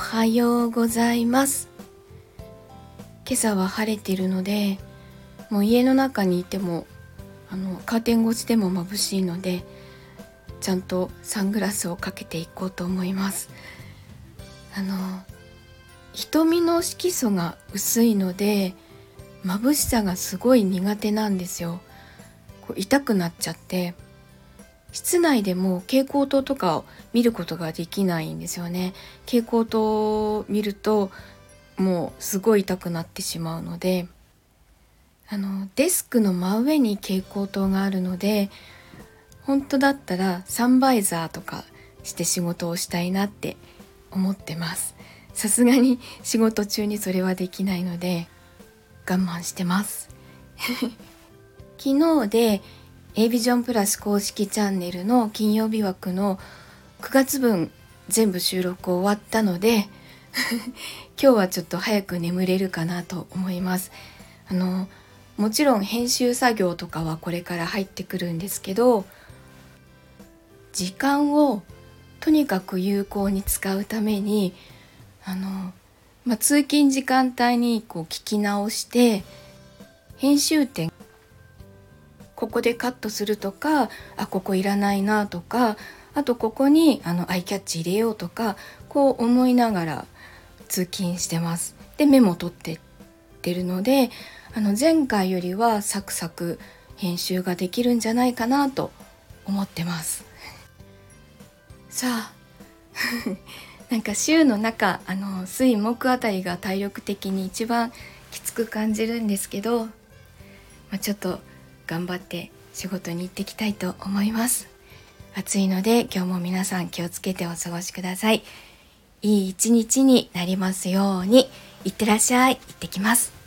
はようございます。今朝は晴れているのでもう家の中にいてもあのカーテン越しでも眩しいのでちゃんとサングラスをかけていこうと思います。あの瞳の色素が薄いので眩しさがすごい苦手なんですよ。こう痛くなっちゃって。室内でも蛍光灯とかを見ることができないんですよね。蛍光灯を見るともうすごい痛くなってしまうのであのデスクの真上に蛍光灯があるので本当だったらサンバイザーとかして仕事をしたいなって思ってます。さすがに仕事中にそれはできないので我慢してます。昨日で a ビジョンプラス公式チャンネルの金曜日枠の9月分全部収録終わったので 今日はちょっと早く眠れるかなと思います。あのもちろん編集作業とかはこれから入ってくるんですけど時間をとにかく有効に使うためにあの、まあ、通勤時間帯にこう聞き直して編集点ここでカットするとかあここいらないなとかあとここにあのアイキャッチ入れようとかこう思いながら通勤してます。でメモ取ってってるのであの前回よりはサクサク編集ができるんじゃないかなと思ってます。さあ なんか週の中あの水木あたりが体力的に一番きつく感じるんですけど、まあ、ちょっと頑張って仕事に行ってきたいと思います。暑いので今日も皆さん気をつけてお過ごしください。いい一日になりますようにいってらっしゃい。行ってきます。